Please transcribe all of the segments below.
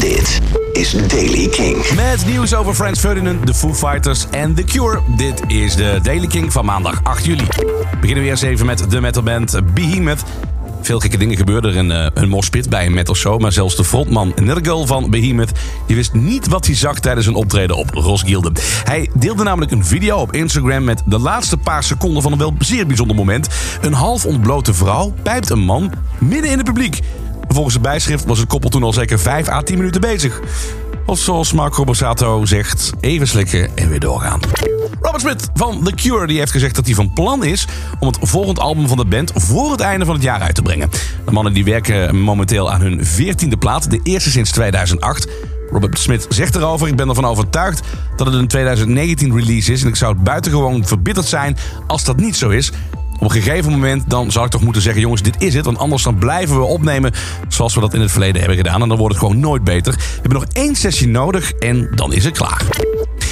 Dit is Daily King. Met nieuws over Franz Ferdinand, de Foo Fighters en The Cure. Dit is de Daily King van maandag 8 juli. Beginnen we eerst even met de metalband Behemoth. Veel gekke dingen gebeurden er in een moshpit bij een metal show. Maar zelfs de frontman Nirgal van Behemoth... die wist niet wat hij zag tijdens een optreden op Roskilde. Hij deelde namelijk een video op Instagram... met de laatste paar seconden van een wel zeer bijzonder moment. Een half ontblote vrouw pijpt een man midden in het publiek. Volgens het bijschrift was het koppel toen al zeker 5 à 10 minuten bezig. Of zoals Marco Borsato zegt, even slikken en weer doorgaan. Robert Smith van The Cure die heeft gezegd dat hij van plan is om het volgend album van de band voor het einde van het jaar uit te brengen. De mannen die werken momenteel aan hun 14e plaat, de eerste sinds 2008. Robert Smith zegt erover: Ik ben ervan overtuigd dat het een 2019 release is. En ik zou het buitengewoon verbitterd zijn als dat niet zo is. Op een gegeven moment dan zou ik toch moeten zeggen: jongens, dit is het. Want anders dan blijven we opnemen zoals we dat in het verleden hebben gedaan. En dan wordt het gewoon nooit beter. We hebben nog één sessie nodig en dan is het klaar.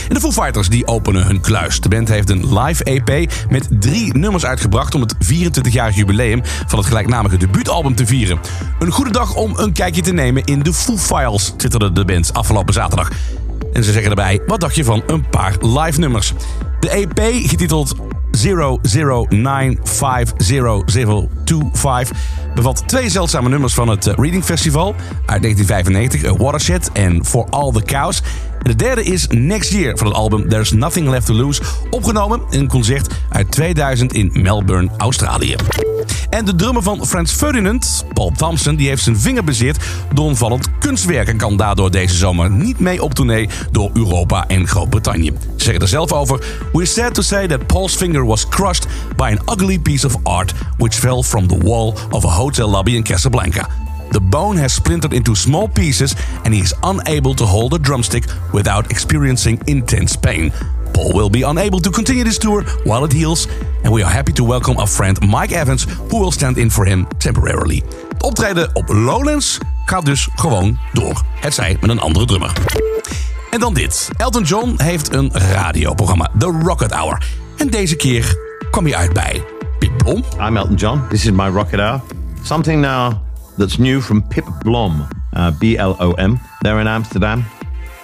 En de Foo Fighters die openen hun kluis. De band heeft een live EP met drie nummers uitgebracht om het 24-jarig jubileum van het gelijknamige debuutalbum te vieren. Een goede dag om een kijkje te nemen in de Foo Files, twitterde de band afgelopen zaterdag. En ze zeggen erbij: wat dacht je van een paar live nummers? De EP, getiteld 0095025 bevat twee zeldzame nummers van het Reading Festival uit 1995, Watershed en For All the Cows. En de derde is Next Year van het album There's Nothing Left to Lose, opgenomen in een concert uit 2000 in Melbourne, Australië. En de drummer van Franz Ferdinand, Paul Thompson, die heeft zijn vinger bezeerd door een kunstwerk en kan daardoor deze zomer niet mee op tournee door Europa en Groot-Brittannië. Ze zeggen er zelf over: We're sad to say that Paul's finger was crushed by an ugly piece of art which fell from the wall of a hotel lobby in Casablanca. The bone has splintered into small pieces and he is unable to hold a drumstick without experiencing intense pain. Paul will be unable to continue this tour while it heals, and we are happy to welcome our friend Mike Evans, who will stand in for him temporarily. Het optreden op Lowlands gaat dus gewoon door. Het zij met een andere drummer. En dan dit. Elton John heeft een radioprogramma, The Rocket Hour. En deze keer kwam hij uit bij Pip Blom. I'm Elton John. This is my Rocket Hour. Something now that's new from Pip Blom, uh, B-L-O-M. They're in Amsterdam.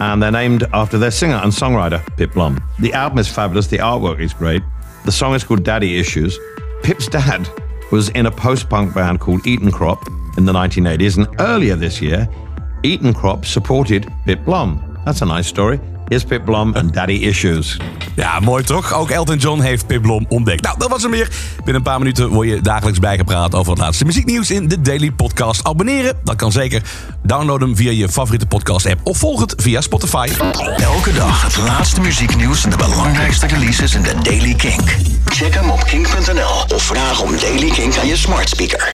and they're named after their singer and songwriter, Pip Blom. The album is fabulous, the artwork is great. The song is called Daddy Issues. Pip's dad was in a post punk band called Eaton Crop in the 1980s, and earlier this year, Eaton Crop supported Pip Blom. That's a nice story. Here's Pip Blom en Daddy Issues. Ja, mooi toch? Ook Elton John heeft Pip Blom ontdekt. Nou, dat was hem weer. Binnen een paar minuten word je dagelijks bijgepraat over het laatste muzieknieuws in de Daily Podcast. Abonneren, dat kan zeker. Download hem via je favoriete podcast app of volg het via Spotify. Elke dag het laatste muzieknieuws en de belangrijkste releases in de Daily Kink. Check hem op kink.nl of vraag om Daily Kink aan je smart speaker.